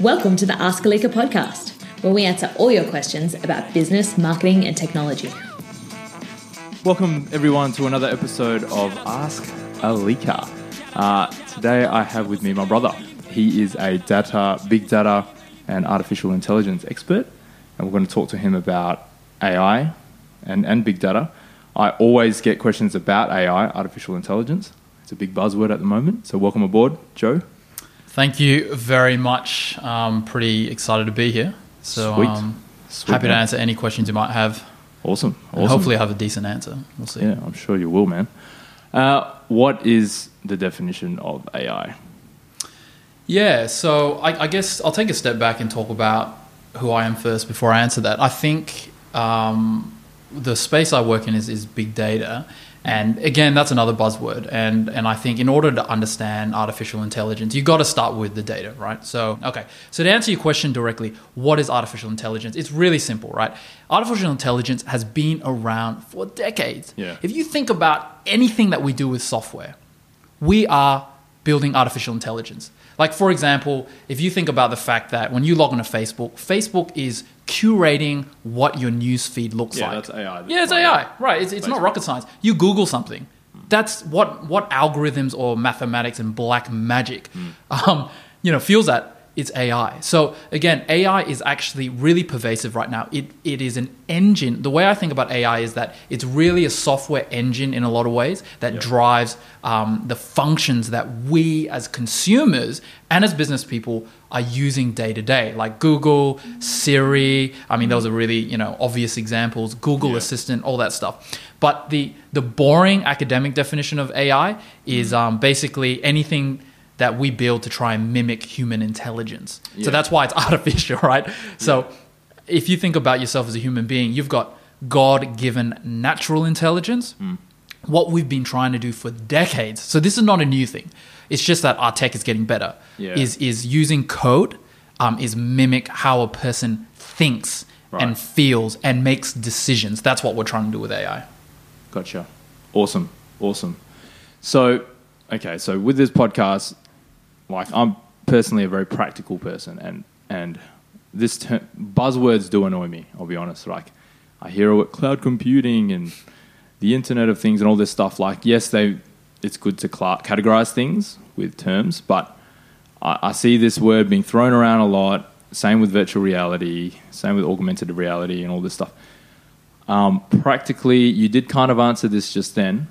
Welcome to the Ask Alyka podcast, where we answer all your questions about business, marketing, and technology. Welcome, everyone, to another episode of Ask Alyka. Uh, today, I have with me my brother. He is a data, big data, and artificial intelligence expert, and we're going to talk to him about AI and, and big data. I always get questions about AI, artificial intelligence. It's a big buzzword at the moment. So, welcome aboard, Joe. Thank you very much. I'm pretty excited to be here. So, Sweet. um, Sweet, happy to answer any questions you might have. Awesome. Awesome. hopefully, I have a decent answer. We'll see. Yeah, I'm sure you will, man. Uh, what is the definition of AI? Yeah, so I, I guess I'll take a step back and talk about who I am first before I answer that. I think um, the space I work in is, is big data. And again, that's another buzzword. And, and I think in order to understand artificial intelligence, you've got to start with the data, right? So, okay. So, to answer your question directly, what is artificial intelligence? It's really simple, right? Artificial intelligence has been around for decades. Yeah. If you think about anything that we do with software, we are building artificial intelligence. Like, for example, if you think about the fact that when you log onto Facebook, Facebook is curating what your news feed looks Yeah, like. that's AI. Yeah, it's AI, right? It's, it's not rocket science. You Google something. That's what what algorithms or mathematics and black magic, um, you know, feels that it's AI. So again, AI is actually really pervasive right now. It it is an engine. The way I think about AI is that it's really a software engine in a lot of ways that drives um, the functions that we as consumers and as business people are using day to day, like Google, Siri. I mean, those are really you know obvious examples. Google Yeah. Assistant, all that stuff. But the the boring academic definition of AI is um, basically anything that we build to try and mimic human intelligence. Yeah. So that's why it's artificial, right? So if you think about yourself as a human being, you've got God given natural intelligence. What we've been trying to do for decades. So this is not a new thing. It's just that our tech is getting better. Yeah. Is is using code um, is mimic how a person thinks Right. and feels and makes decisions. That's what we're trying to do with AI. Gotcha. Awesome. Awesome. So, okay, so with this podcast, like I'm personally a very practical person, and and this term, buzzwords do annoy me. I'll be honest. Like I hear what cloud computing and the Internet of Things and all this stuff. Like yes, they it's good to cla categorize things with terms, but I, I see this word being thrown around a lot. Same with virtual reality. Same with augmented reality and all this stuff. Um, practically, you did kind of answer this just then,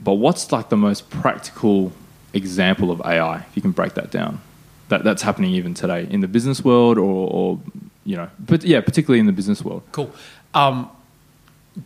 but what's like the most practical example of AI? If you can break that down, that that's happening even today in the business world, or, or you know, but yeah, particularly in the business world. Cool. Um,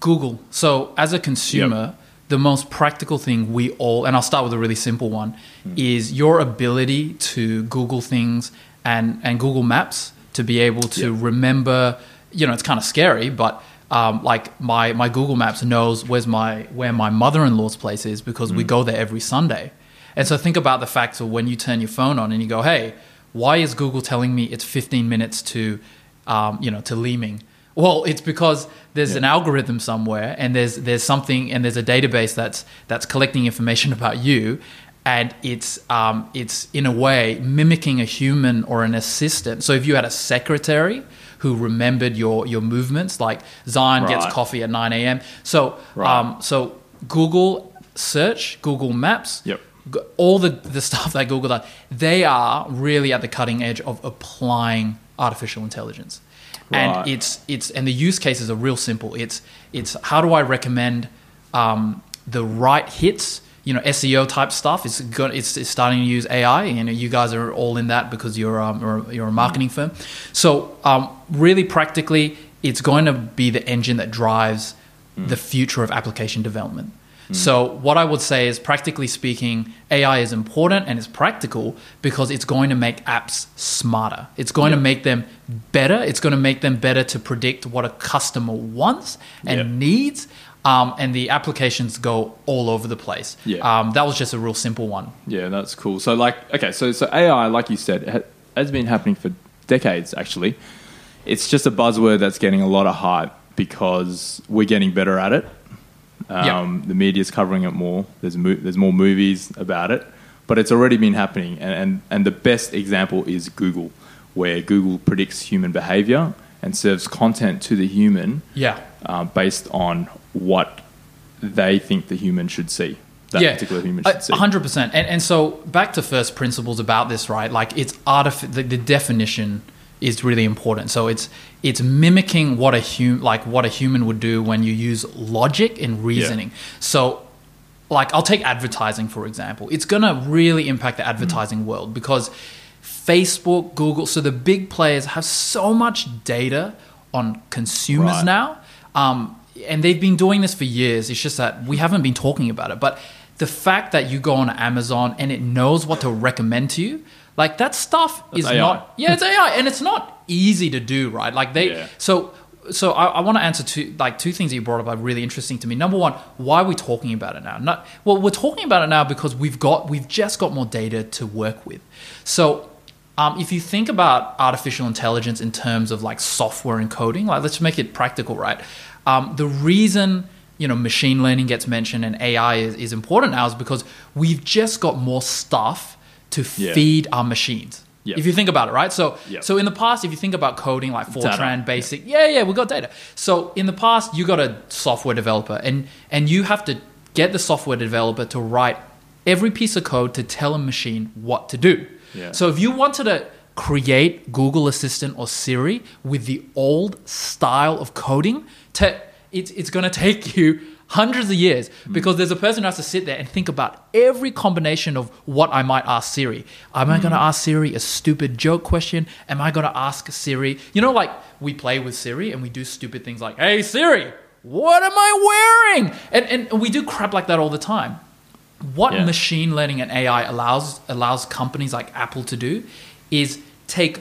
Google. So, as a consumer, the most practical thing we all, and I'll start with a really simple one, is your ability to Google things and, and Google Maps to be able to Yeah. remember. You know, it's kind of scary, but um, like my, my Google Maps knows where's my where my mother in law's place is because we go there every Sunday. And so think about the fact of when you turn your phone on and you go, hey, why is Google telling me it's 15 minutes to, um, you know, to Leeming? Well, it's because there's an algorithm somewhere, and there's there's something, and there's a database that's that's collecting information about you, and it's um, it's in a way mimicking a human or an assistant. So if you had a secretary who remembered your your movements, like Zion gets coffee at 9 a.m. So Right. um, so Google search, Google Maps, Yep. all the, the stuff that Google does, they are really at the cutting edge of applying artificial intelligence. Right. And it's it's and the use cases are real simple. It's it's how do I recommend um, the right hits? You know, SEO type stuff. It's got it's, it's starting to use AI. You know, you guys are all in that because you're um, you're, you're a marketing firm. So um, really, practically, it's going to be the engine that drives the future of application development. So what I would say is, practically speaking, AI is important and it's practical because it's going to make apps smarter. It's going to make them better. It's going to make them better to predict what a customer wants and Yeah. needs. Um, and the applications go all over the place. Yeah. Um, that was just a real simple one. Yeah, that's cool. So, like, okay, so so AI, like you said, has been happening for decades. Actually, it's just a buzzword that's getting a lot of hype because we're getting better at it. Um, The media's covering it more. There's mo- there's more movies about it. but it's already been happening. And, and, and the best example is Google, where Google predicts human behavior and serves content to the human Yeah. uh, based on what they think the human should see. That particular human should see. Hundred percent. And and so back to first principles about this, right? Like it's artif- the, the definition is really important. So it's it's mimicking what a hum like what a human would do when you use logic and reasoning. So like I'll take advertising for example. It's gonna really impact the advertising world because Facebook, Google, so the big players have so much data on consumers Right. now. Um, and they've been doing this for years. It's just that we haven't been talking about it. But the fact that you go on Amazon and it knows what to recommend to you, like that stuff is AI. not. Yeah, it's AI, and it's not easy to do, right? Like they. Yeah. So, so I, I want to answer two like two things that you brought up are really interesting to me. Number one, why are we talking about it now? Not well, we're talking about it now because we've got we've just got more data to work with. So um, if you think about artificial intelligence in terms of like software and coding, like let's make it practical, right? Um, the reason you know machine learning gets mentioned and AI is, is important now is because we've just got more stuff to Yeah. feed our machines. Yep. If you think about it, right? So, Yep. so in the past, if you think about coding like Data. Fortran, Basic, yeah, yeah, we got data. So in the past, you got a software developer, and and you have to get the software developer to write every piece of code to tell a machine what to do. Yeah. So if you wanted to create Google Assistant or Siri with the old style of coding, to, it's, it's going to take you hundreds of years hmm. because there's a person who has to sit there and think about every combination of what I might ask Siri. Am I hmm. going to ask Siri a stupid joke question? Am I going to ask Siri? You know, like we play with Siri and we do stupid things like, hey, Siri, what am I wearing? And, and we do crap like that all the time what Yeah. machine learning and AI allows allows companies like Apple to do is take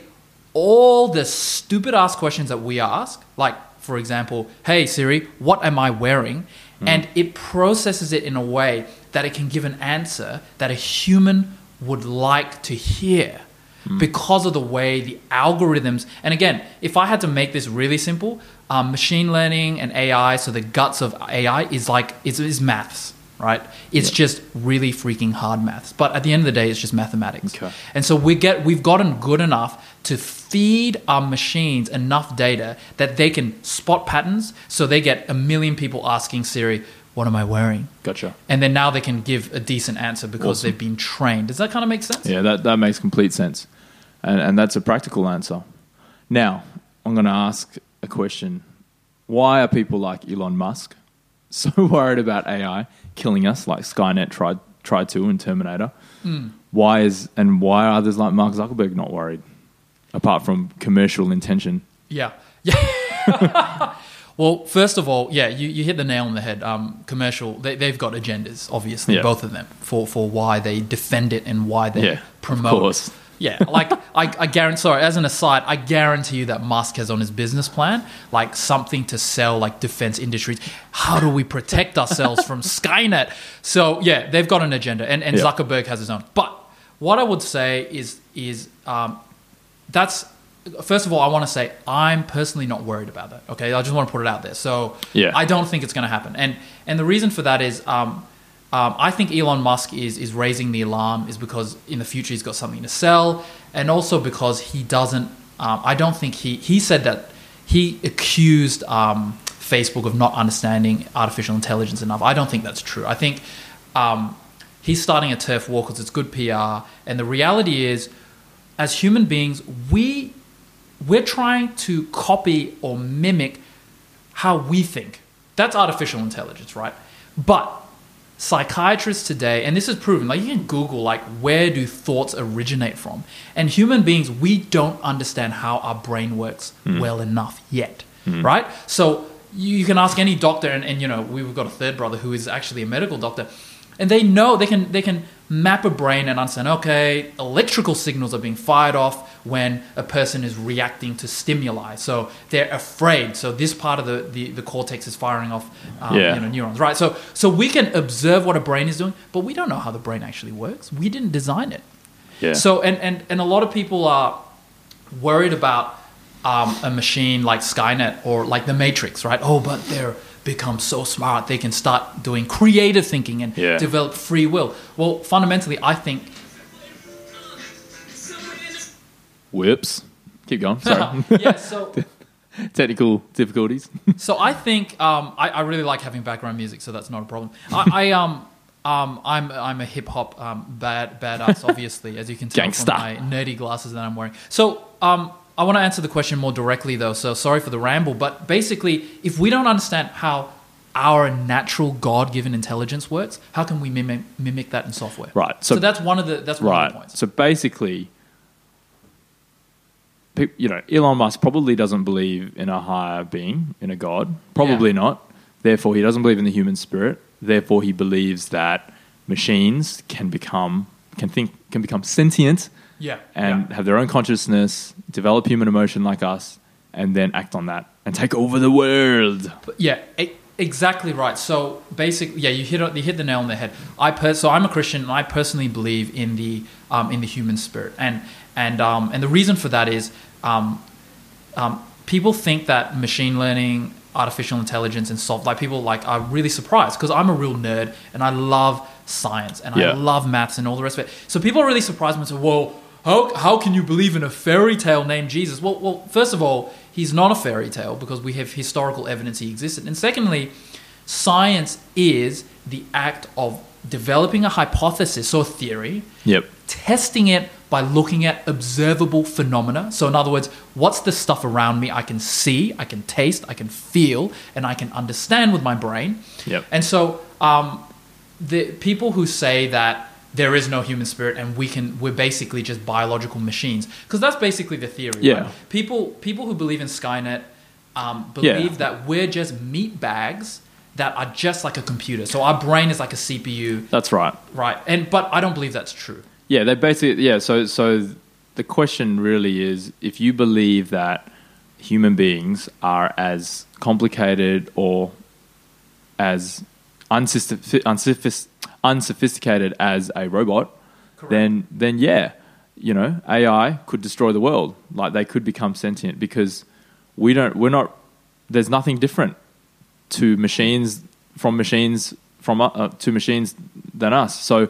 all the stupid ass questions that we ask, like for example, "Hey Siri, what am I wearing?" And it processes it in a way that it can give an answer that a human would like to hear because of the way the algorithms and again if i had to make this really simple um, machine learning and ai so the guts of ai is like is, is maths right it's just really freaking hard maths but at the end of the day it's just mathematics Okay. and so we get we've gotten good enough to feed our machines enough data that they can spot patterns so they get a million people asking siri what am i wearing Gotcha. and then now they can give a decent answer because Awesome. they've been trained does that kind of make sense Yeah, that, that makes complete sense. And, and that's a practical answer. Now, I'm going to ask a question. Why are people like Elon Musk so worried about AI killing us like Skynet tried, tried to in Terminator? Why is, and why are others like Mark Zuckerberg not worried? Apart from commercial intention. Yeah. Yeah. well, first of all, yeah, you, you hit the nail on the head. Um, commercial, they, they've got agendas, obviously, Yeah. both of them, for, for why they defend it and why they Yeah, of promote course. Yeah, like I, I guarantee. Sorry, as an aside, I guarantee you that Musk has on his business plan like something to sell, like defense industries. How do we protect ourselves from Skynet? So yeah, they've got an agenda, and, and Yeah. Zuckerberg has his own. But what I would say is is um, that's first of all, I want to say I'm personally not worried about that. Okay, I just want to put it out there. So Yeah. I don't think it's going to happen, and and the reason for that is. Um, um, I think Elon Musk is is raising the alarm is because in the future he's got something to sell, and also because he doesn't. Um, I don't think he he said that he accused um, Facebook of not understanding artificial intelligence enough. I don't think that's true. I think um, he's starting a turf war because it's good PR, and the reality is, as human beings, we we're trying to copy or mimic how we think. That's artificial intelligence, right? But psychiatrists today, and this is proven, like you can Google like where do thoughts originate from? And human beings, we don't understand how our brain works hmm. well enough yet. Hmm. Right? So you, you can ask any doctor, and, and you know, we've got a third brother who is actually a medical doctor, and they know they can they can map a brain and understand okay electrical signals are being fired off when a person is reacting to stimuli so they're afraid so this part of the, the, the cortex is firing off um, Yeah. you know neurons right so so we can observe what a brain is doing but we don't know how the brain actually works we didn't design it Yeah. so and, and and a lot of people are worried about um, a machine like Skynet or like the Matrix, right? Oh, but they're become so smart they can start doing creative thinking and yeah. develop free will. Well, fundamentally, I think. Whoops. Keep going. Sorry. yeah, so. Technical difficulties. so I think um, I, I, really like having background music, so that's not a problem. I, I um, um, I'm I'm a hip hop um, bad badass, obviously, as you can tell Gangsta. from my nerdy glasses that I'm wearing. So um, I want to answer the question more directly, though. So sorry for the ramble, but basically, if we don't understand how our natural God-given intelligence works, how can we mimic mimic that in software? Right, So, so- that's one of the that's one of right. the points. So basically, you know, Elon Musk probably doesn't believe in a higher being, in a God. Probably Yeah. not. Therefore, he doesn't believe in the human spirit. Therefore, he believes that machines can become can think can become sentient Yeah. and yeah. have their own consciousness, develop human emotion like us, and then act on that and take over the world. Yeah, exactly right. So basically, yeah, you hit you hit the nail on the head. I per- so I'm a Christian, and I personally believe in the um, in the human spirit, and and um, and the reason for that is um, um, people think that machine learning, artificial intelligence, and soft like people like are really surprised because I'm a real nerd and I love science and Yeah. I love maths and all the rest of it. So people are really surprised when they say, "Well, how how can you believe in a fairy tale named Jesus?" Well, well, first of all, he's not a fairy tale because we have historical evidence he existed, and secondly, science is the act of developing a hypothesis or theory Yep. testing it by looking at observable phenomena. So, in other words, what's the stuff around me I can see, I can taste, I can feel, and I can understand with my brain. Yep. And so, um, the people who say that there is no human spirit and we can we're basically just biological machines because that's basically the theory. Yeah. right? People people who believe in Skynet um, believe that we're just meat bags that are just like a computer. So our brain is like a CPU, That's right. right? And but I don't believe that's true. Yeah, they basically yeah. So so the question really is if you believe that human beings are as complicated or as unsophi- unsophis- unsophisticated as a robot, Correct. then then yeah, you know AI could destroy the world. Like they could become sentient because we don't. We're not. There's nothing different to machines from machines from uh, to machines than us. So.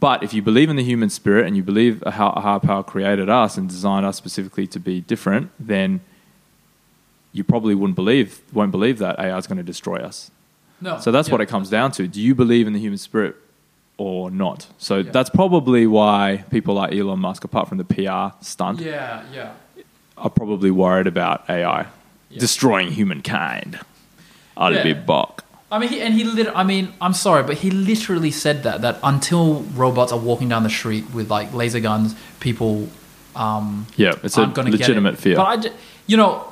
But if you believe in the human spirit and you believe hi- a higher power created us and designed us specifically to be different, then you probably wouldn't believe, won't believe that AI is going to destroy us. No. So that's Yeah. what it comes down to. Do you believe in the human spirit or not? So Yeah. that's probably why people like Elon Musk, apart from the PR stunt, Yeah, yeah. are probably worried about AI Yeah. destroying humankind. I'll Yeah. be back. I mean, he, and he lit. I mean, I'm sorry, but he literally said that that until robots are walking down the street with like laser guns, people um, Yeah, it's a aren't going to get legitimate it. fear. But I, you know,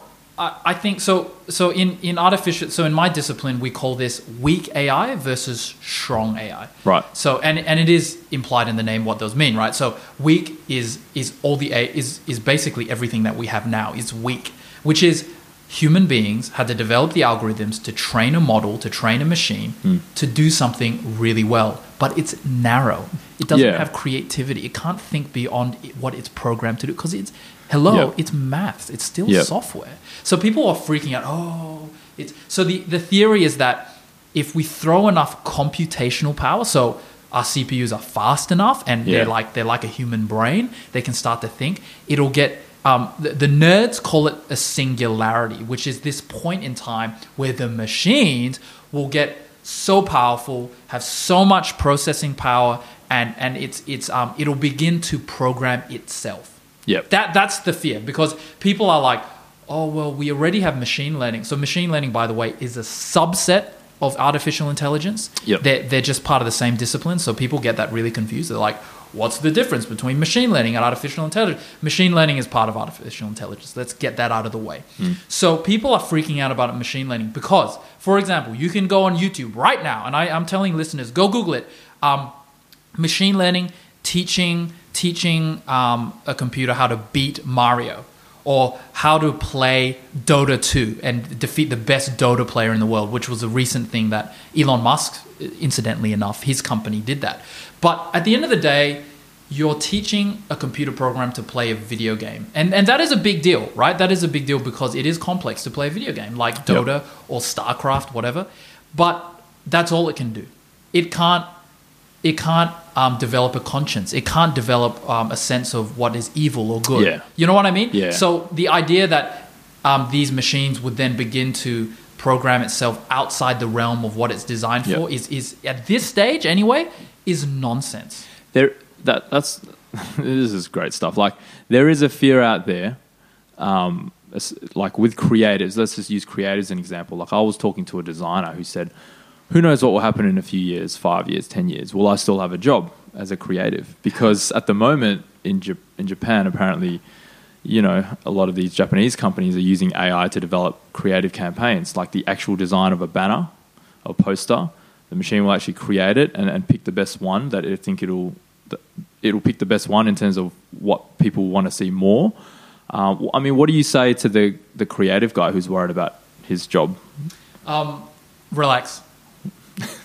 I, I think so. So in in artificial, so in my discipline, we call this weak AI versus strong AI. Right. So and and it is implied in the name what those mean, right? So weak is is all the a is is basically everything that we have now is weak, which is human beings had to develop the algorithms to train a model, to train a machine Hmm. to do something really well, but it's narrow. It doesn't Yeah. have creativity. It can't think beyond what it's programmed to do because it's hello, Yeah. it's math. It's still Yeah. software. So people are freaking out. Oh, it's so the the theory is that if we throw enough computational power, so our CPUs are fast enough and Yeah. they're like they're like a human brain, they can start to think. It'll get um, the, the nerds call it a singularity, which is this point in time where the machines will get so powerful, have so much processing power, and and it's it's um, it'll begin to program itself. Yep. That that's the fear because people are like, oh well, we already have machine learning. So machine learning, by the way, is a subset of artificial intelligence. Yep. They're they're just part of the same discipline. So people get that really confused. They're like, what's the difference between machine learning and artificial intelligence? Machine learning is part of artificial intelligence. Let's get that out of the way. So people are freaking out about machine learning because, for example, you can go on YouTube right now, and I, I'm telling listeners, go Google it. Um, machine learning teaching teaching um, a computer how to beat Mario or how to play Dota 2 and defeat the best Dota player in the world, which was a recent thing that Elon Musk, incidentally enough, his company did that. But at the end of the day, you're teaching a computer program to play a video game. And, and that is a big deal, right? That is a big deal because it is complex to play a video game like Dota or StarCraft, whatever. But that's all it can do. It can't it can't um, develop a conscience. It can't develop um, a sense of what is evil or good. Yeah. You know what I mean? Yeah. So the idea that um, these machines would then begin to program itself outside the realm of what it's designed Yeah. for is, is at this stage anyway is nonsense. there that that's this is great stuff. Like there is a fear out there, um, like with creators. Let's just use creators as an example. Like I was talking to a designer who said, "Who knows what will happen in a few years, five years, ten years? Will I still have a job as a creative? Because at the moment in Jap- in Japan, apparently." You know, a lot of these Japanese companies are using AI to develop creative campaigns, like the actual design of a banner or poster. The machine will actually create it and, and pick the best one that it think it'll it'll pick the best one in terms of what people want to see more. Um, I mean, what do you say to the the creative guy who's worried about his job? Um, relax.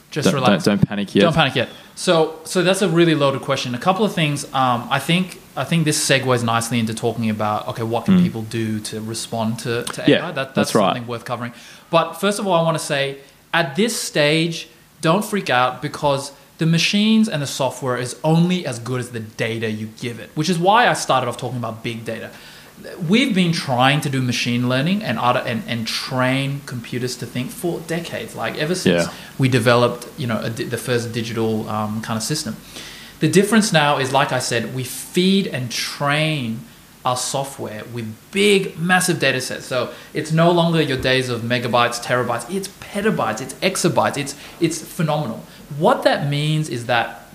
Just Don't, relax. don't, don't panic yet. Don't panic yet. So, so that's a really loaded question. A couple of things. Um, I think I think this segues nicely into talking about okay, what can people do to respond to, to AI? Yeah, that, that's, that's right. something worth covering. But first of all, I want to say at this stage, don't freak out because the machines and the software is only as good as the data you give it. Which is why I started off talking about big data. We've been trying to do machine learning and and, and train computers to think for decades, like ever since Yeah. we developed, you know, di- the first digital um, kind of system. The difference now is, like I said, we feed and train our software with big, massive data sets. So it's no longer your days of megabytes, terabytes. It's petabytes. It's exabytes. It's it's phenomenal. What that means is that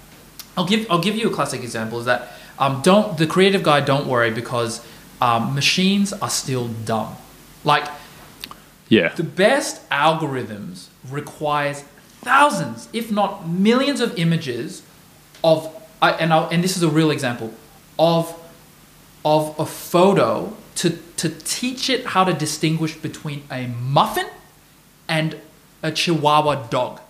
I'll give I'll give you a classic example. Is that um, don't the creative guy don't worry because um, machines are still dumb. Like Yeah, the best algorithms requires thousands, if not millions, of images of, I and I'll, and this is a real example of of a photo to to teach it how to distinguish between a muffin and a Chihuahua dog.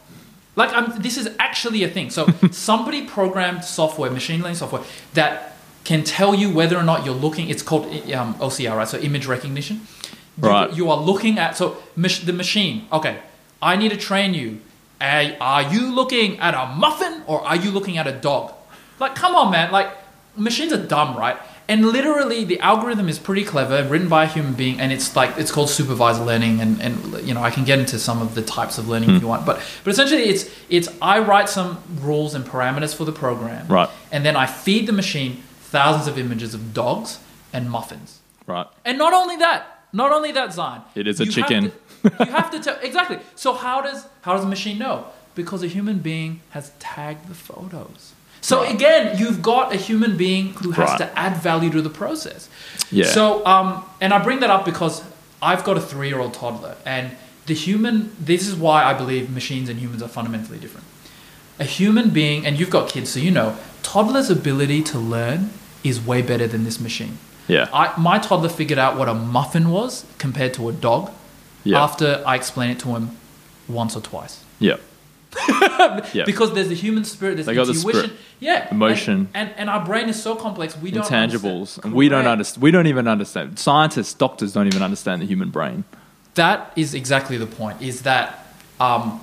Like I'm, this is actually a thing. So somebody programmed software, machine learning software, that can tell you whether or not you're looking. It's called um, OCR, right? So image recognition. You- Right. You, are looking at so mach- the machine. Okay, I need to train you. Are, are you looking at a muffin or are you looking at a dog? Like, come on, man. Like, machines are dumb, right? And literally, the algorithm is pretty clever, written by a human being, and it's like it's called supervised learning. And, and you know, I can get into some of the types of learning if you want, but but essentially, it's it's I write some rules and parameters for the program, Right. And then I feed the machine thousands of images of dogs and muffins. right. And not only that, not only that, Zion. It is a you have chicken. to- you have to tell exactly. So how does how does the machine know? Because a human being has tagged the photos. So Right. again, you've got a human being who has Right. to add value to the process. Yeah. So um, and I bring that up because I've got a three-year-old toddler, and the human. This is why I believe machines and humans are fundamentally different. A human being, and you've got kids, so you know, toddler's ability to learn is way better than this machine. Yeah. I, my toddler figured out what a muffin was compared to a dog Yeah. after I explained it to him once or twice. yeah. yeah. Because there's the human spirit, there's They the intuition, spirit, yeah, emotion. and, and and our brain is so complex we don't intangibles, understand- and we don't understand. We don't even understand. Scientists, doctors don't even understand the human brain. That is exactly the point. Is that um,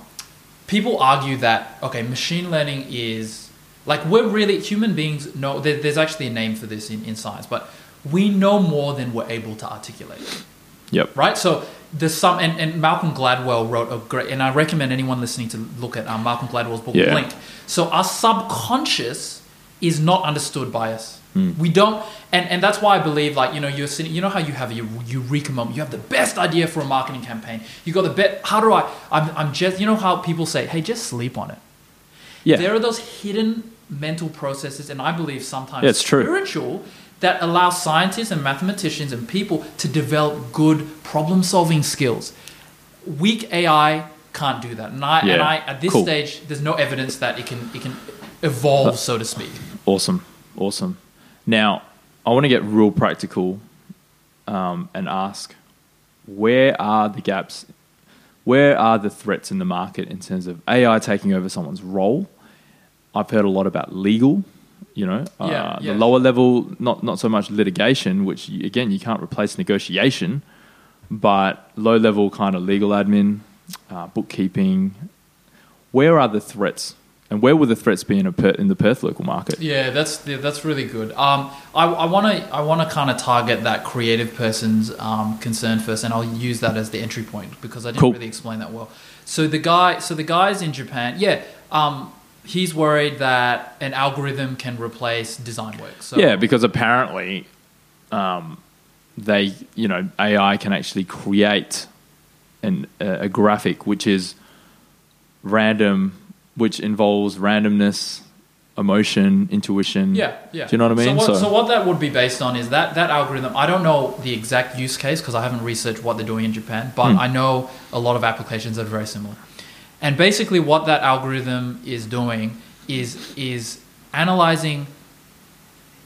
people argue that okay, machine learning is like we're really human beings know. There, there's actually a name for this in, in science, but we know more than we're able to articulate. Yep. right? So there's some, and, and Malcolm Gladwell wrote a great, and I recommend anyone listening to look at um, Malcolm Gladwell's book Yeah. Blink. So our subconscious is not understood by us. Hmm. We don't, and, and that's why I believe, like you know, you're sitting, you know how you have a eureka moment, you have the best idea for a marketing campaign. You got the bet. How do I? I'm, I'm just, you know how people say, hey, just sleep on it. Yeah. There are those hidden mental processes, and I believe sometimes Yeah, it's true. spiritual, that allow scientists and mathematicians and people to develop good problem solving skills. Weak AI can't do that. And I, and I at this cool. stage, there's no evidence that it can, it can evolve, so to speak. Awesome, awesome. Now, I want to get real practical um, and ask, where are the gaps? Where are the threats in the market in terms of AI taking over someone's role? I've heard a lot about legal. You know, Yeah, uh, yeah. the lower level, not not so much litigation, which again you can't replace negotiation, but low level kind of legal admin, uh, bookkeeping. Where are the threats And where will the threats be in a per, in the Perth local market? Yeah, that's yeah, that's really good. Um, I want to I want to kind of target that creative person's um, concern first, and I'll use that as the entry point because I didn't Cool. really explain that well. So the guy, so the guys in Japan, yeah, um, he's worried that an algorithm can replace design work. So Yeah, because apparently, um, they you know AI can actually create an a, a graphic which is random, which involves randomness, emotion, intuition. Yeah, yeah. Do you know what I mean? So what, so what that would be based on is that that algorithm. I don't know the exact use case because I haven't researched what they're doing in Japan, but Hmm. I know a lot of applications that are very similar. And basically, what that algorithm is doing is is analyzing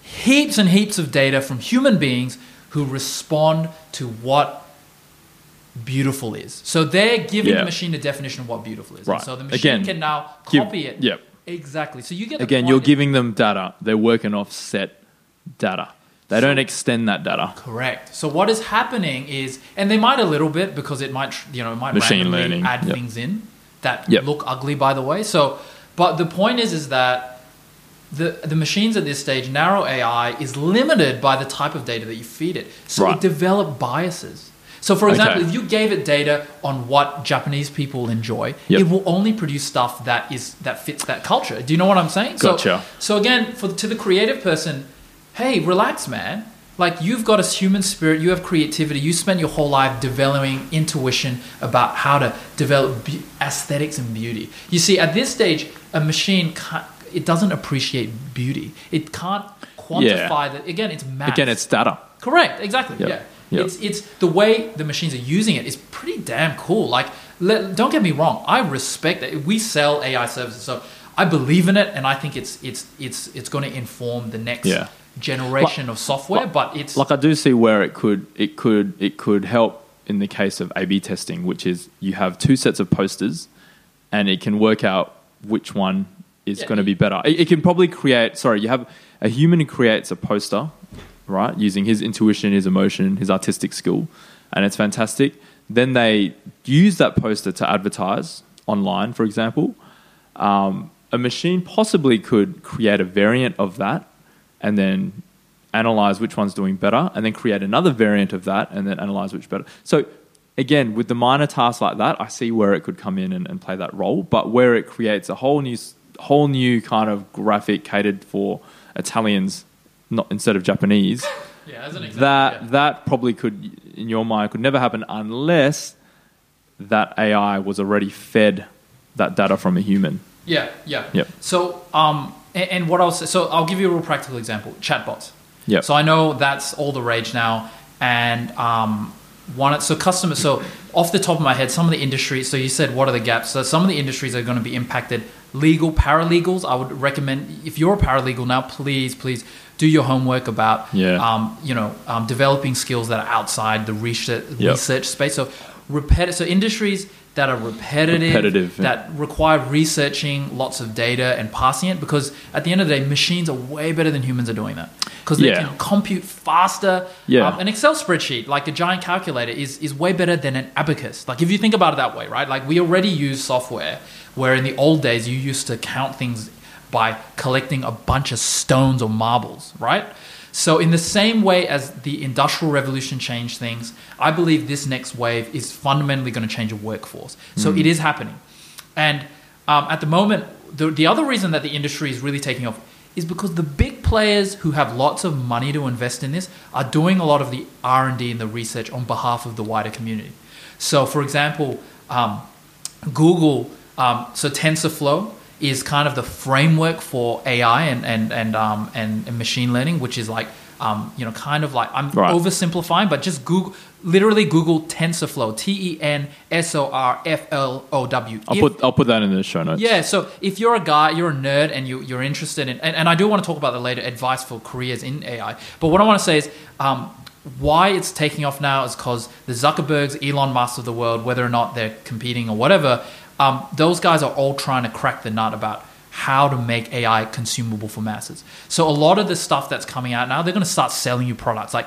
heaps and heaps of data from human beings who respond to what beautiful is. So they're giving Yeah. the machine a definition of what beautiful is. And Right. so the machine Again, can now give- copy it. Yep. Exactly. So you get the Again, point you're is- giving them data. They're working off set data. They So- don't extend that data. Correct. So what is happening is, and they might a little bit because it might, you know, it might Machine randomly learning, add yep. things in that Yep. look ugly, by the way. So, but the point is, is that the the machines at this stage, narrow AI, is limited by the type of data that you feed it. So Right. it develop biases. So, for example, Okay. if you gave it data on what Japanese people enjoy, Yep. it will only produce stuff that is that fits that culture. Do you know what I'm saying? So- Gotcha. so again, for to the creative person, hey, relax, man. Like you've got a human spirit, you have creativity. You spent your whole life developing intuition about how to develop be- aesthetics and beauty. You see, at this stage, a machine can't, it doesn't appreciate beauty. It can't quantify that. Again, it's math. Again, it's data. Correct, exactly. Yep. Yeah. Yep. It's it's the way the machines are using it is pretty damn cool. Like let, don't get me wrong, I respect that. We sell AI services, so I believe in it and I think it's it's it's it's going to inform the next Yeah. generation of software, like- but it's Like I do see where it could it could it could help in the case of A/B testing, which is you have two sets of posters, and it can work out which one is Yeah, going to be better. It, it can probably create. Sorry, you have a human who creates a poster, right, using his intuition, his emotion, his artistic skill, and it's fantastic. Then they use that poster to advertise online, for example. Um, a machine possibly could create a variant of that and then analyze which one's doing better and then create another variant of that and then analyze which better. So again, with the minor tasks like that, I see where it could come in and, and play that role, but where it creates a whole new whole new kind of graphic catered for Italians not instead of Japanese, yeah, as an example. that yeah. that probably could in your mind could never happen unless that AI was already fed that data from a human. Yeah, yeah. Yep. So, um, and, and what else? So, I'll give you a real practical example: chatbots. Yep. So I know that's all the rage now, and um, one. So customers. So off the top of my head, some of the industries. So you said what are the gaps? So some of the industries are going to be impacted. Legal paralegals. I would recommend if you're a paralegal now, please, please do your homework about. Yeah. Um, you know, um, developing skills that are outside the research Yep. research space. So repetitive. So industries that are repetitive, Repetitive, yeah. that require researching lots of data and passing it because at the end of the day machines are way better than humans are doing that because they Yeah. can compute faster Yeah. um, an excel spreadsheet like a giant calculator is, is way better than an abacus like if you think about it that way right like we already use software where in the old days you used to count things by collecting a bunch of stones or marbles right? So in the same way as the industrial revolution changed things i believe this next wave is fundamentally going to change a workforce. So it is happening. And um, at the moment, the, the other reason that the industry is really taking off is because the big players who have lots of money to invest in this are doing a lot of the R and D and the research on behalf of the wider community. So, for example, um, Google, um, so TensorFlow is kind of the framework for AI and and and um, and, and machine learning, which is like um, you know kind of like I'm Right. oversimplifying, but just Google literally Google TensorFlow, T E N S O R F L O W. I'll If- put I'll put that in the show notes. yeah, so if you're a guy, you're a nerd, and you, you're interested in, and, and I do want to talk about the later advice for careers in AI. But what I want to say is, um, why it's taking off now is because the Zuckerbergs, Elon Musk of the world, whether or not they're competing or whatever, um, those guys are all trying to crack the nut about how to make AI consumable for masses. So a lot of the stuff that's coming out now, they're going to start selling you products like.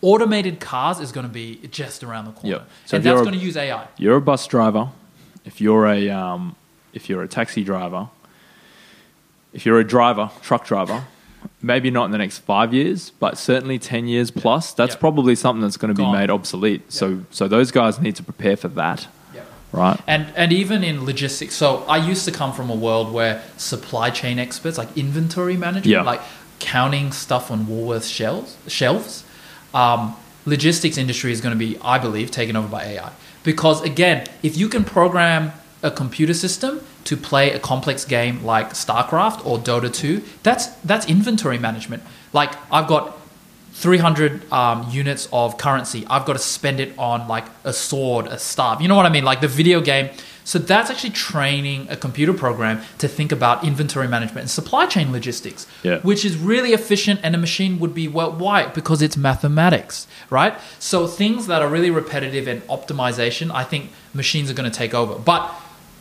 Automated cars is going to be just around the corner, Yep. So and that's going to use AI. You're a bus driver. If you're a um, if you're a taxi driver, if you're a driver, truck driver, maybe not in the next five years, but certainly ten years plus, that's Yeah. probably something that's going to be Gone. made obsolete. So so those guys need to prepare for that, right? And and even in logistics, so I used to come from a world where supply chain experts, like inventory management, Yeah. like counting stuff on Woolworths shelves, shelves, um, logistics industry is going to be, I believe, taken over by AI. Because again, if you can program a computer system to play a complex game like StarCraft or Dota 2, that's that's inventory management. Like I've got 300 um, units of currency. I've got to spend it on like a sword, a staff. You know what I mean? Like the video game. So that's actually training a computer program to think about inventory management and supply chain logistics, Yeah. which is really efficient. And a machine would be well, why? Because it's mathematics, right? So things that are really repetitive and optimization, I think machines are going to take over. But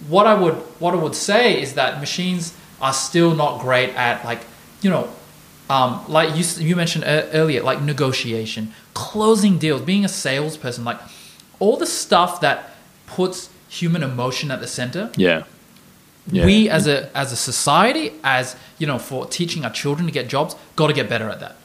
what I would what I would say is that machines are still not great at like you know um, like you, you mentioned earlier, like negotiation, closing deals, being a salesperson, like all the stuff that puts human emotion at the center. Yeah. Yeah. We as a as a society, as you know, for teaching our children to get jobs, got to get better at that.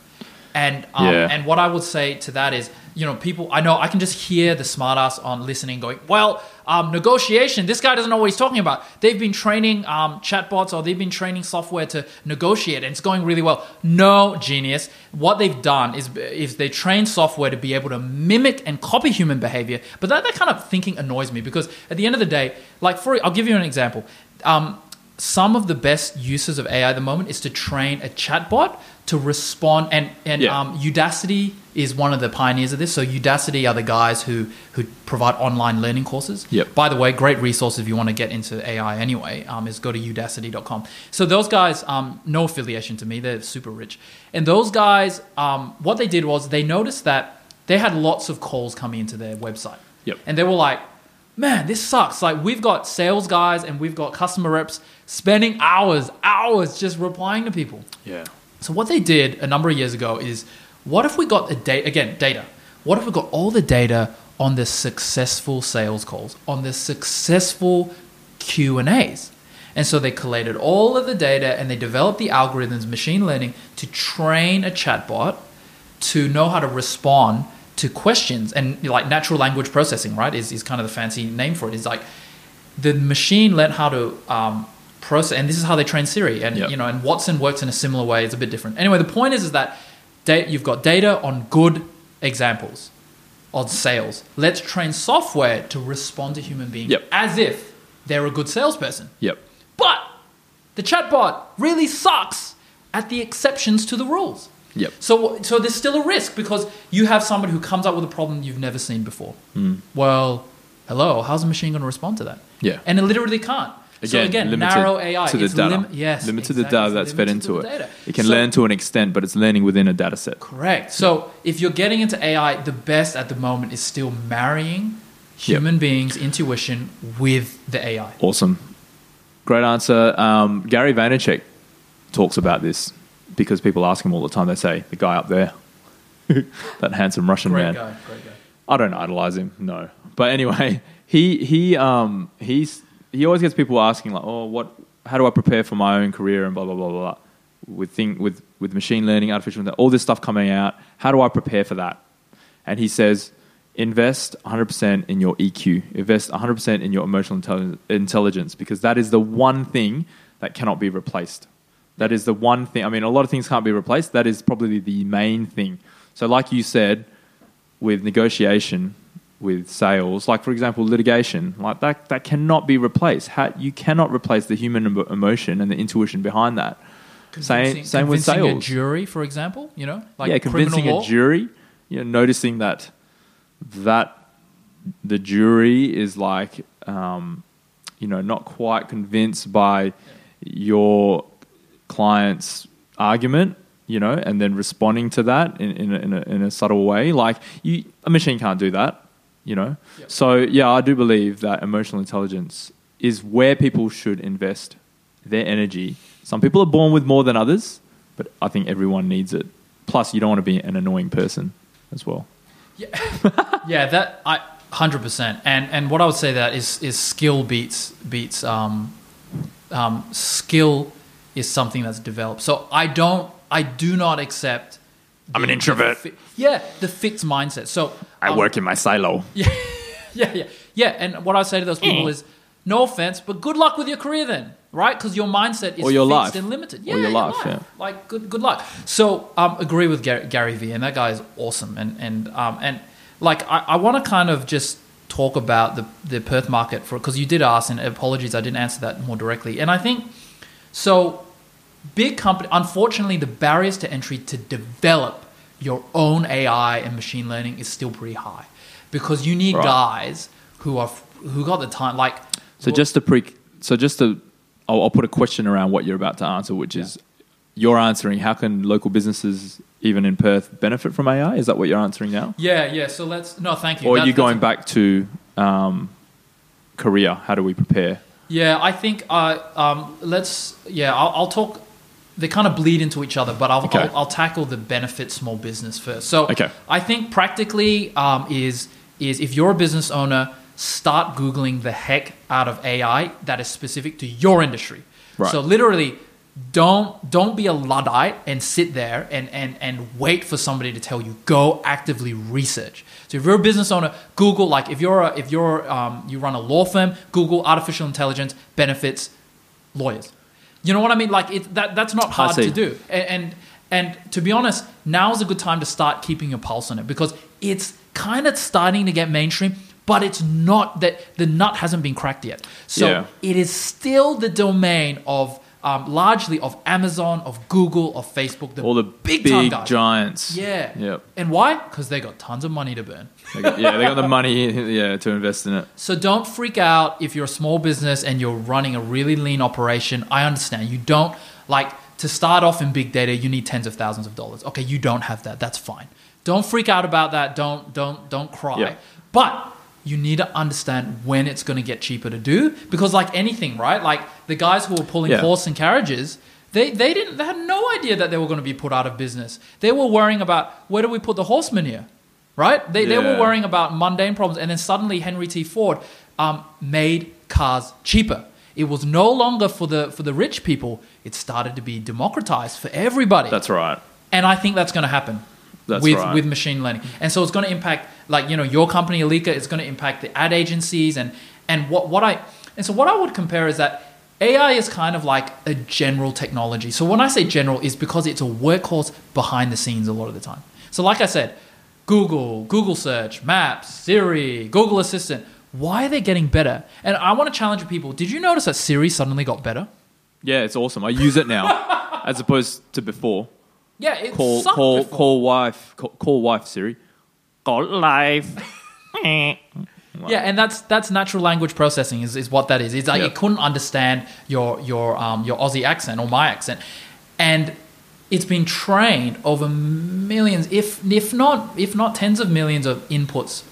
And um, Yeah. and what I would say to that is, you know, people I know I can just hear the smartass on listening going, well, um, negotiation. This guy doesn't know what he's talking about. They've been training um, chatbots or they've been training software to negotiate, and it's going really well. No, genius. What they've done is is they train software to be able to mimic and copy human behavior. But that, that kind of thinking annoys me because at the end of the day, like for I'll give you an example. Um, some of the best uses of AI at the moment is to train a chatbot to respond and and Yeah. um, Udacity is one of the pioneers of this. So Udacity are the guys who who provide online learning courses. Yep. By the way, great resource if you want to get into AI anyway. Um, is go to udacity.com. So those guys, um, no affiliation to me. They're super rich, and those guys, um, what they did was they noticed that they had lots of calls coming into their website. Yep. And they were like, man, this sucks. Like we've got sales guys and we've got customer reps spending hours, hours just replying to people. Yeah. So what they did a number of years ago is, what if we got the data again, data? What if we got all the data on the successful sales calls, on the successful Q and A's? And so they collated all of the data and they developed the algorithms, machine learning, to train a chatbot to know how to respond to questions and like natural language processing, right? Is, is kind of the fancy name for it. It's like the machine learned how to um, process, and this is how they train Siri. And Yep. you know, and Watson works in a similar way. It's a bit different. Anyway, the point is, is that da- you've got data on good examples of sales. Let's train software to respond to human beings Yep. as if they're a good salesperson. Yep. But the chatbot really sucks at the exceptions to the rules. Yep. So, so there's still a risk because you have somebody who comes up with a problem you've never seen before. Hmm. Well, hello, how's the machine going to respond to that? Yeah. And it literally can't. So again, limited narrow AI. to the it's data. lim- yes, limited to the data that's fed into it. It can So- learn to an extent, but it's learning within a data set. Correct. So if you're getting into AI, the best at the moment is still marrying human beings' intuition with the AI. Awesome. Great answer. Um, Gary Vaynerchuk talks about this because people ask him all the time. They say, the guy up there, that handsome Russian Great man. guy. Great guy. I don't idolize him, no. But anyway, he he um he's he always gets people asking like, oh, what? How do I prepare for my own career and blah blah blah blah. With thing with with machine learning, artificial intelligence, all this stuff coming out. How do I prepare for that? And he says, invest 100% in your EQ. Invest 100% in your emotional intelli- intelligence because that is the one thing that cannot be replaced. That is the one thing. I mean, a lot of things can't be replaced. That is probably the main thing. So, like you said, with negotiation, with sales, like for example, litigation, like that, that cannot be replaced. How, you cannot replace the human emotion and the intuition behind that. Same, same with sales. a jury, for example, you know, like yeah, convincing a jury, you know, noticing that that the jury is like, um, you know, not quite convinced by your client's argument, you know, and then responding to that in, in, a, in, a, in a subtle way. Like you, a machine can't do that, you know. Yep. So yeah, I do believe that emotional intelligence is where people should invest their energy. Some people are born with more than others, but I think everyone needs it. Plus, you don't want to be an annoying person as well. Yeah, yeah that I hundred percent. And and what I would say that is is skill beats beats um, um, skill is something that's developed. So I don't, I do not accept. I'm an introvert. fi- yeah, the fixed mindset. So I um, work in my silo. yeah, yeah, yeah. yeah. And what I say to those Hmm. people is, no offense, but good luck with your career then, right? Because your mindset is Or your fixed life. and limited. Or Yeah, your life, yeah. Like good, good luck. So um, agree with Gary, Gary Vee, and that guy is awesome. And and um, and like I, I want to kind of just talk about the the Perth market for because you did ask, and apologies, I didn't answer that more directly. And I think so. Big company, unfortunately, the barriers to entry to develop your own AI and machine learning is still pretty high because you need Right. guys who are who got the time. Like, So just to pre, so just to, I'll, I'll put a question around what you're about to answer, which is you're answering. How can local businesses, even in Perth, benefit from AI? Is that what you're answering now, yeah, yeah. So let's no, thank you. or are you going back to um, career? How do we prepare? Yeah, I think uh, um, let's. Yeah, I'll, I'll talk. They kind of bleed into each other, but I'll, Okay. I'll, I'll tackle the benefit small business first. So, Okay. I think practically um, is is if you're a business owner, start googling the heck out of AI that is specific to your industry. Right. So literally, don't don't be a luddite and sit there and, and and wait for somebody to tell you. Go actively research. So if you're a business owner, Google like if you're a, if you're um, you run a law firm, Google artificial intelligence benefits lawyers. You know what I mean? Like it, that that's not hard to do. And, and and to be honest, now is a good time to start keeping your pulse on it because it's kind of starting to get mainstream, but it's not that the nut hasn't been cracked yet. So Yeah. it is still the domain of um, largely of Amazon, of Google, of Facebook, the All the big, big, giants. Yeah. Yep. And why? Because they got tons of money to burn. They got- yeah, they got the money. Yeah, to invest in it. So don't freak out if you're a small business and you're running a really lean operation. I understand. You don't like to start off in big data, you need tens of thousands of dollars. Okay, you don't have that. That's fine. Don't freak out about that. Don't don't don't cry. Yeah. But you need to understand when it's going to get cheaper to do because like anything, right? Like the guys who were pulling Yeah. horse and carriages, they, they didn't they had no idea that they were going to be put out of business. They were worrying about where do we put the horsemen here? Right? They, they were worrying about mundane problems. And then suddenly Henry T. Ford um, made cars cheaper. It was no longer for the for the rich people. It started to be democratized for everybody. That's right. and I think that's going to happen That's with right. with machine learning. And so it's going to impact like you know your company Alyka. It's going to impact the ad agencies and and what what I and so what I would compare is that AI is kind of like a general technology. So when I say general, is because it's a workhorse behind the scenes a lot of the time. So like I said, Google, Google Search, Maps, Siri, Google Assistant. Why are they getting better? And I want to challenge people. Did you notice that Siri suddenly got better? Yeah, it's awesome. I use it now, as opposed to before. Yeah, it Call sucked call before. call wife call, call wife Siri. Call live. Yeah, and that's that's natural language processing is, is what that is. It's like it couldn't understand your your um your Aussie accent or my accent, and it's been trained over millions, if if not if not tens of millions of inputs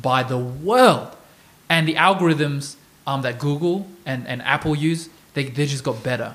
by the world, and the algorithms um, that Google and, and Apple use, they they just got better.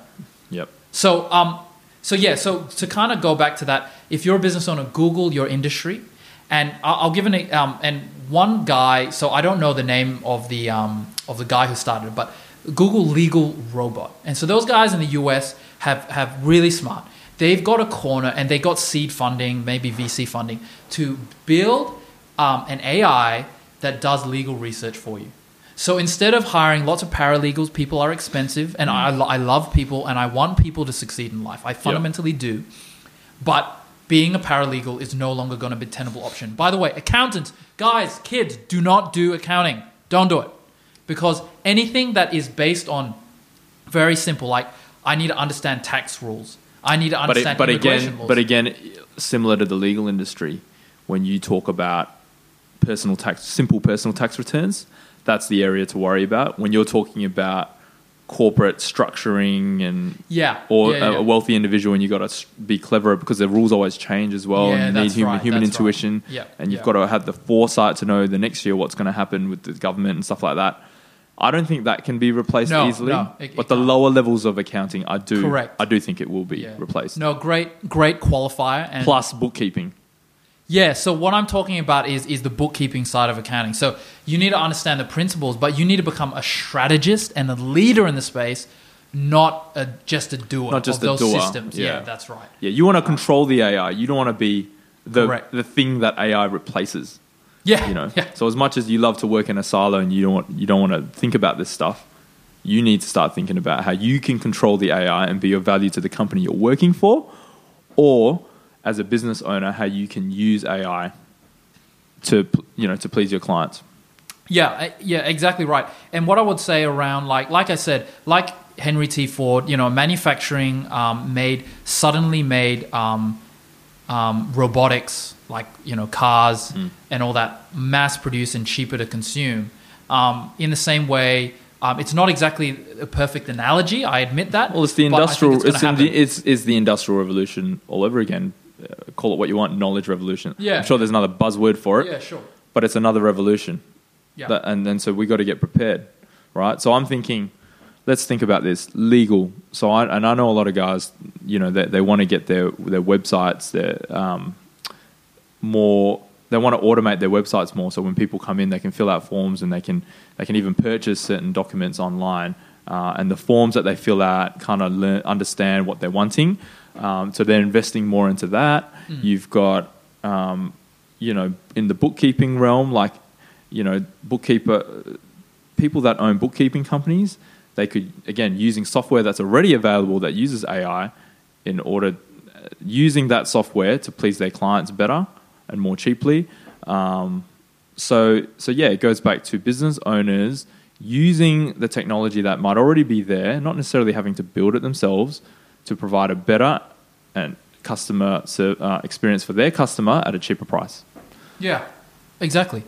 Yep. So, um, so yeah, so to kind of go back to that, if you're a business owner, Google your industry, and I'll, give an um, and one guy. So I don't know the name of the um, of the guy who started it, but Google Legal Robot, and so those guys in the US have have really smart. They've got a corner and they got seed funding, maybe VC funding, to build um, an AI that does legal research for you. So instead of hiring lots of paralegals, people are expensive, and I, mm. I love people, and I want people to succeed in life. I fundamentally do, but being a paralegal is no longer going to be a tenable option. By the way, accountants, guys, kids, do not do accounting. Don't do it, because anything that is based on very simple, like I need to understand tax rules, I need to But understand it, but immigration again, laws. but again, similar to the legal industry, when you talk about personal tax, simple personal tax returns, that's the area to worry about. When you're talking about corporate structuring and yeah, or yeah, yeah, a- wealthy individual, and you've got to be clever because the rules always change as well, Yeah, and you need human, right, human right. intuition, Yeah, and you've got to have the foresight to know the next year what's going to happen with the government and stuff like that. I don't think that can be replaced No, easily, no, it- but it the can't. lower levels of accounting, I do, Correct. I do think it will be replaced. No, great, great qualifier, and Plus bookkeeping. Yeah, so what I'm talking about is is the bookkeeping side of accounting. So you need to understand the principles, but you need to become a strategist and a leader in the space not a, just a doer Not just of those doer, systems. Yeah. yeah. that's right. Yeah, you want to control the AI. You don't want to be the Correct. the thing that AI replaces. Yeah, You know. yeah, So as much as you love to work in a silo and you don't want, you don't want to think about this stuff, you need to start thinking about how you can control the AI and be of value to the company you're working for, or as a business owner, how you can use AI to you know to please your clients. Yeah, yeah, exactly right. And what I would say around like like I said, like Henry T. Ford, you know, manufacturing um, made suddenly made um, um, robotics like you know cars Hmm. and all that mass produced and cheaper to consume. Um, in the same way, um, it's not exactly a perfect analogy. I admit that. Well, it's the but I think industrial. It's, It's, the, it's, it's the industrial revolution all over again. Uh, call it what you want, knowledge revolution. Yeah. I'm sure there's another buzzword for it, yeah, sure. but it's another revolution. Yeah. That, and then so we got to get prepared, right? So I'm thinking, let's think about this legal. So I and I know a lot of guys, you know, they, they want to get their their websites, their um, more. They want to automate their websites more, so when people come in, they can fill out forms and they can they can even purchase certain documents online. Uh, and the forms that they fill out kind of learn, understand what they're wanting. Um, so they're investing more into that. You've got, um, you know, in the bookkeeping realm, like, you know, bookkeeper people that own bookkeeping companies, they could again using software that's already available that uses AI in order uh, using that software to please their clients better and more cheaply. Um, so so yeah, it goes back to business owners using the technology that might already be there, not necessarily having to build it themselves, to provide a better and customer ser- uh, experience for their customer at a cheaper price. Yeah, exactly.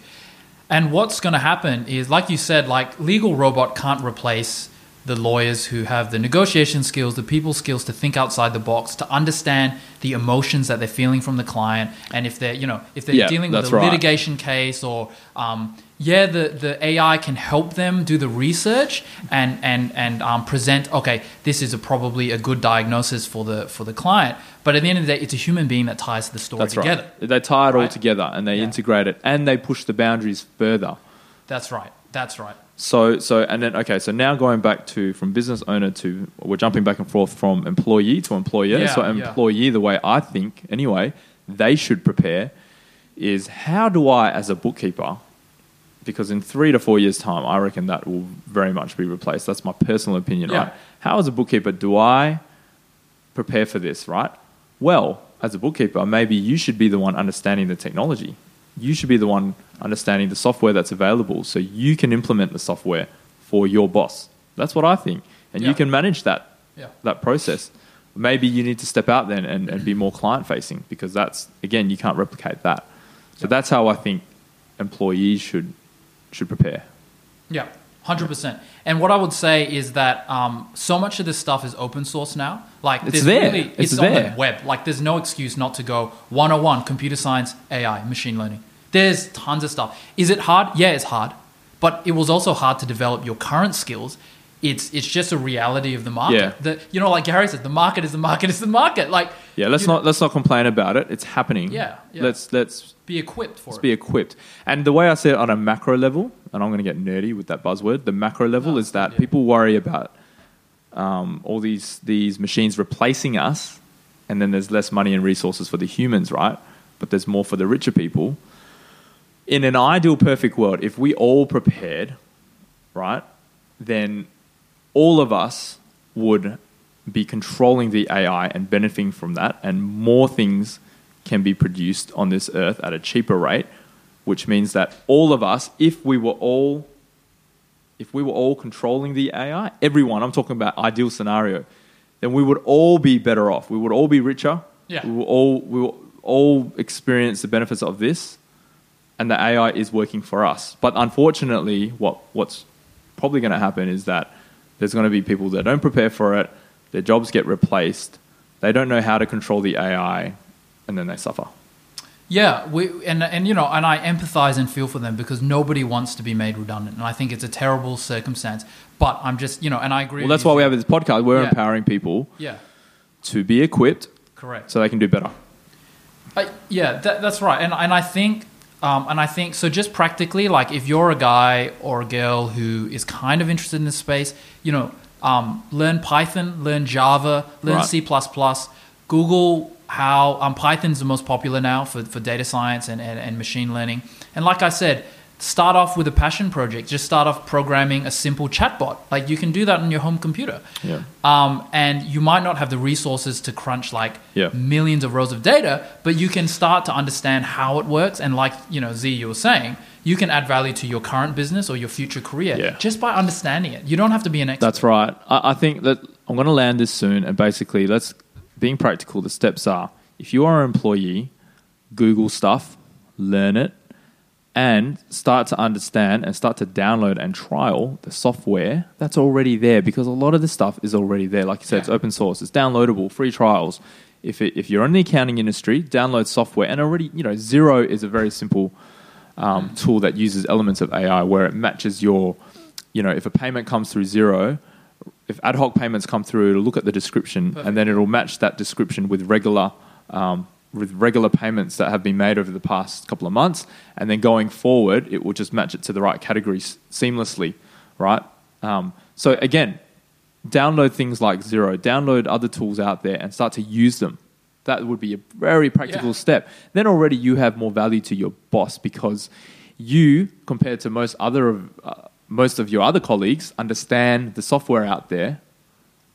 And what's going to happen is, like you said, like legal robot can't replace the lawyers who have the negotiation skills, the people skills to think outside the box, to understand the emotions that they're feeling from the client, and if they're, you know, if they're Yeah, dealing with a right. litigation case or, um, yeah, the, the AI can help them do the research and and and um, present. Okay, this is a, probably a good diagnosis for the for the client. But at the end of the day, it's a human being that ties the story That's together. right. They tie it all together and they Yeah. integrate it and they push the boundaries further. That's right. That's right. So, so, and then, okay, so now going back to from business owner to, we're jumping back and forth from employee to employer. Yeah, so, yeah. employee, the way I think, anyway, they should prepare is how do I, as a bookkeeper, because in three to four years' time, I reckon that will very much be replaced. That's my personal opinion, Yeah. right? How, as a bookkeeper, do I prepare for this, right? Well, as a bookkeeper, maybe you should be the one understanding the technology. You should be the one understanding the software that's available so you can implement the software for your boss. That's what I think. And Yeah. you can manage that, Yeah. that process. Maybe you need to step out then and, and be more client facing because that's, again, you can't replicate that. So that's how I think employees should, should prepare. Yeah, hundred percent. And what I would say is that um, so much of this stuff is open source now. Like It's there. Really, It's it's, on there. the web. Like there's no excuse not to go 101 computer science, AI, machine learning. There's tons of stuff. Is it hard? Yeah, it's hard. But it was also hard to develop your current skills. It's it's just a reality of the market. Yeah. The, you know, like Gary said, the market is the market is the market. Like Yeah, let's not let's not complain about it. It's happening. Yeah, yeah. Let's let's be equipped for it. Let's it. be equipped. And the way I see it on a macro level, and I'm going to get nerdy with that buzzword, the macro level No, is that yeah. people worry about um, all these these machines replacing us, and then there's less money and resources for the humans, right? But there's more for the richer people. In an ideal, perfect world, if we all prepared, right, then all of us would be controlling the AI and benefiting from that, and more things can be produced on this earth at a cheaper rate, which means that all of us, if we were all if we were all controlling the AI, everyone, I'm talking about ideal scenario, then we would all be better off. We would all be richer. Yeah. We will all we will all experience the benefits of this, and the AI is working for us. But unfortunately, what what's probably going to happen is that there's going to be people that don't prepare for it. Their jobs get replaced. They don't know how to control the AI, and then they suffer. Yeah, we, and and you know, and I empathize and feel for them because nobody wants to be made redundant, and I think it's a terrible circumstance. But I'm just, you know, and I agree. Well, that's why we have this podcast. We're Yeah. empowering people Yeah, to be equipped correct. so they can do better. I, yeah, that, that's right. And and I think, um, and I think so. Just practically, like if you're a guy or a girl who is kind of interested in this space, you know, Um, learn Python, learn Java, learn Right. C++. Google how um, Python's the most popular now for, for data science and, and, and machine learning. And like I said, start off with a passion project. Just start off programming a simple chatbot. Like you can do that on your home computer. Yeah. Um, and you might not have the resources to crunch like Yeah. millions of rows of data, but you can start to understand how it works. And like you know, Z, you were saying, you can add value to your current business or your future career Yeah. just by understanding it. You don't have to be an expert. That's right. I, I think that I'm going to land this soon, and basically, let's being practical. The steps are: if you are an employee, Google stuff, learn it, and start to understand and start to download and trial the software that's already there. Because a lot of the stuff is already there. Like you said, it's open source, it's downloadable, free trials. If it, if you're in the accounting industry, download software, and already you know Xero is a very simple um, tool that uses elements of AI where it matches your, you know, if a payment comes through Xero, if ad hoc payments come through, it'll look at the description Perfect. and then it'll match that description with regular, um, with regular payments that have been made over the past couple of months, and then going forward, it will just match it to the right categories seamlessly, right? Um, so again, download things like Xero, download other tools out there, and start to use them. That would be a very practical Yeah. step. Then already you have more value to your boss because you, compared to most other of uh, most of your other colleagues, understand the software out there,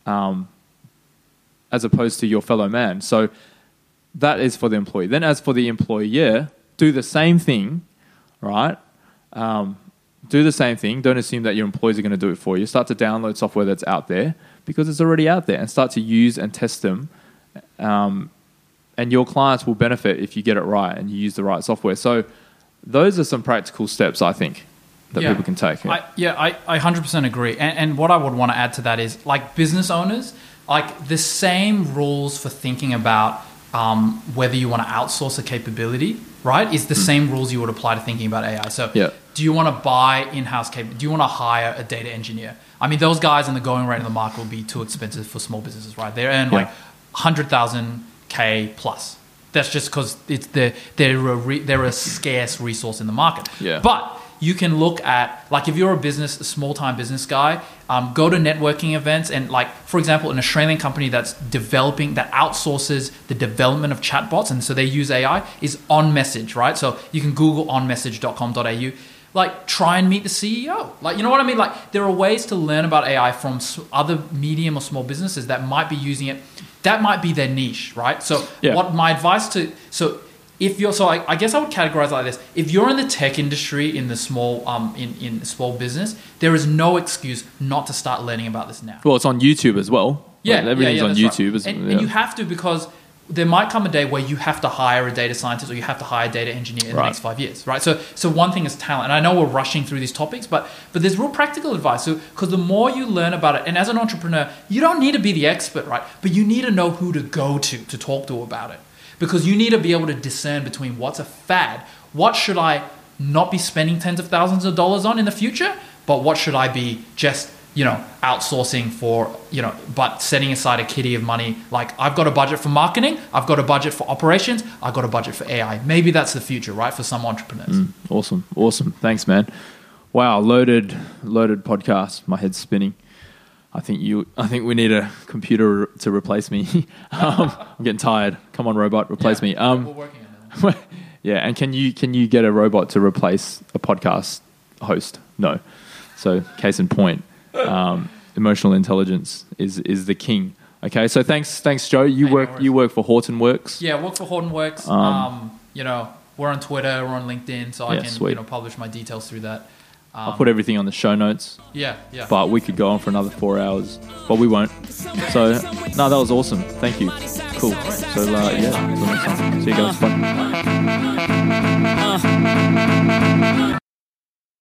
um, as opposed to your fellow man. So that is for the employee. Then, as for the employer, do the same thing, right? Um, do the same thing. Don't assume that your employees are going to do it for you. Start to download software that's out there because it's already out there, and start to use and test them. Um, and your clients will benefit if you get it right and you use the right software. So, those are some practical steps I think that Yeah. people can take. I, yeah, I, I 100% agree. And, and what I would want to add to that is like business owners, like the same rules for thinking about um, whether you want to outsource a capability, right, is the same rules you would apply to thinking about AI. So. Yeah. do you want to buy in house capability? Do you want to hire a data engineer? I mean, those guys in the going rate in the market will be too expensive for small businesses, right? They earn Yeah. like 100,000 K plus. That's just because it's the, they're, a re, they're a scarce resource in the market. Yeah. But you can look at like if you're a business, a small time business guy, um, go to networking events and like for example, an Australian company that's developing that outsources the development of chatbots and so they use AI is on message, right? So you can Google onmessage.com.au. Like try and meet the CEO. Like you know what I mean? Like there are ways to learn about AI from other medium or small businesses that might be using it. That might be their niche, right? So Yeah. what my advice to so if you're so I, I guess I would categorize it like this if you're in the tech industry in the small um in, in small business there is no excuse not to start learning about this now well, it's on YouTube as well. yeah Like, everything's yeah, yeah, on right. YouTube. as- and, yeah. and you have to because there might come a day where you have to hire a data scientist or you have to hire a data engineer in the next five years right so so one thing is talent and i know we're rushing through these topics but but there's real practical advice so because the more you learn about it and as an entrepreneur you don't need to be the expert right but you need to know who to go to to talk to about it because you need to be able to discern between what's a fad what should i not be spending tens of thousands of dollars on in the future but what should i be just you know outsourcing for you know but setting aside a kitty of money like i've got a budget for marketing i've got a budget for operations i've got a budget for ai maybe that's the future right for some entrepreneurs mm, Awesome, awesome. Thanks, man. Wow, loaded, loaded podcast. My head's spinning. I think you. I think we need a computer to replace me. um, I'm getting tired. Come on, robot, replace Yeah, me. Um, we're working on that yeah, and can you can you get a robot to replace a podcast host? No. So, case in point, um, emotional intelligence is is the king. Okay, so thanks, thanks, Joe. You Hey, work worries. you work for Hortonworks. yeah work for hortonworks um, you know we're on twitter we're on linkedin so i Yeah, can sweet. you know publish my details through that um, I'll put everything on the show notes. Yeah, yeah. But we could go on for another four hours, but we won't. So, no, that was awesome. Thank you. Cool. So, uh, yeah. See you guys. Bye.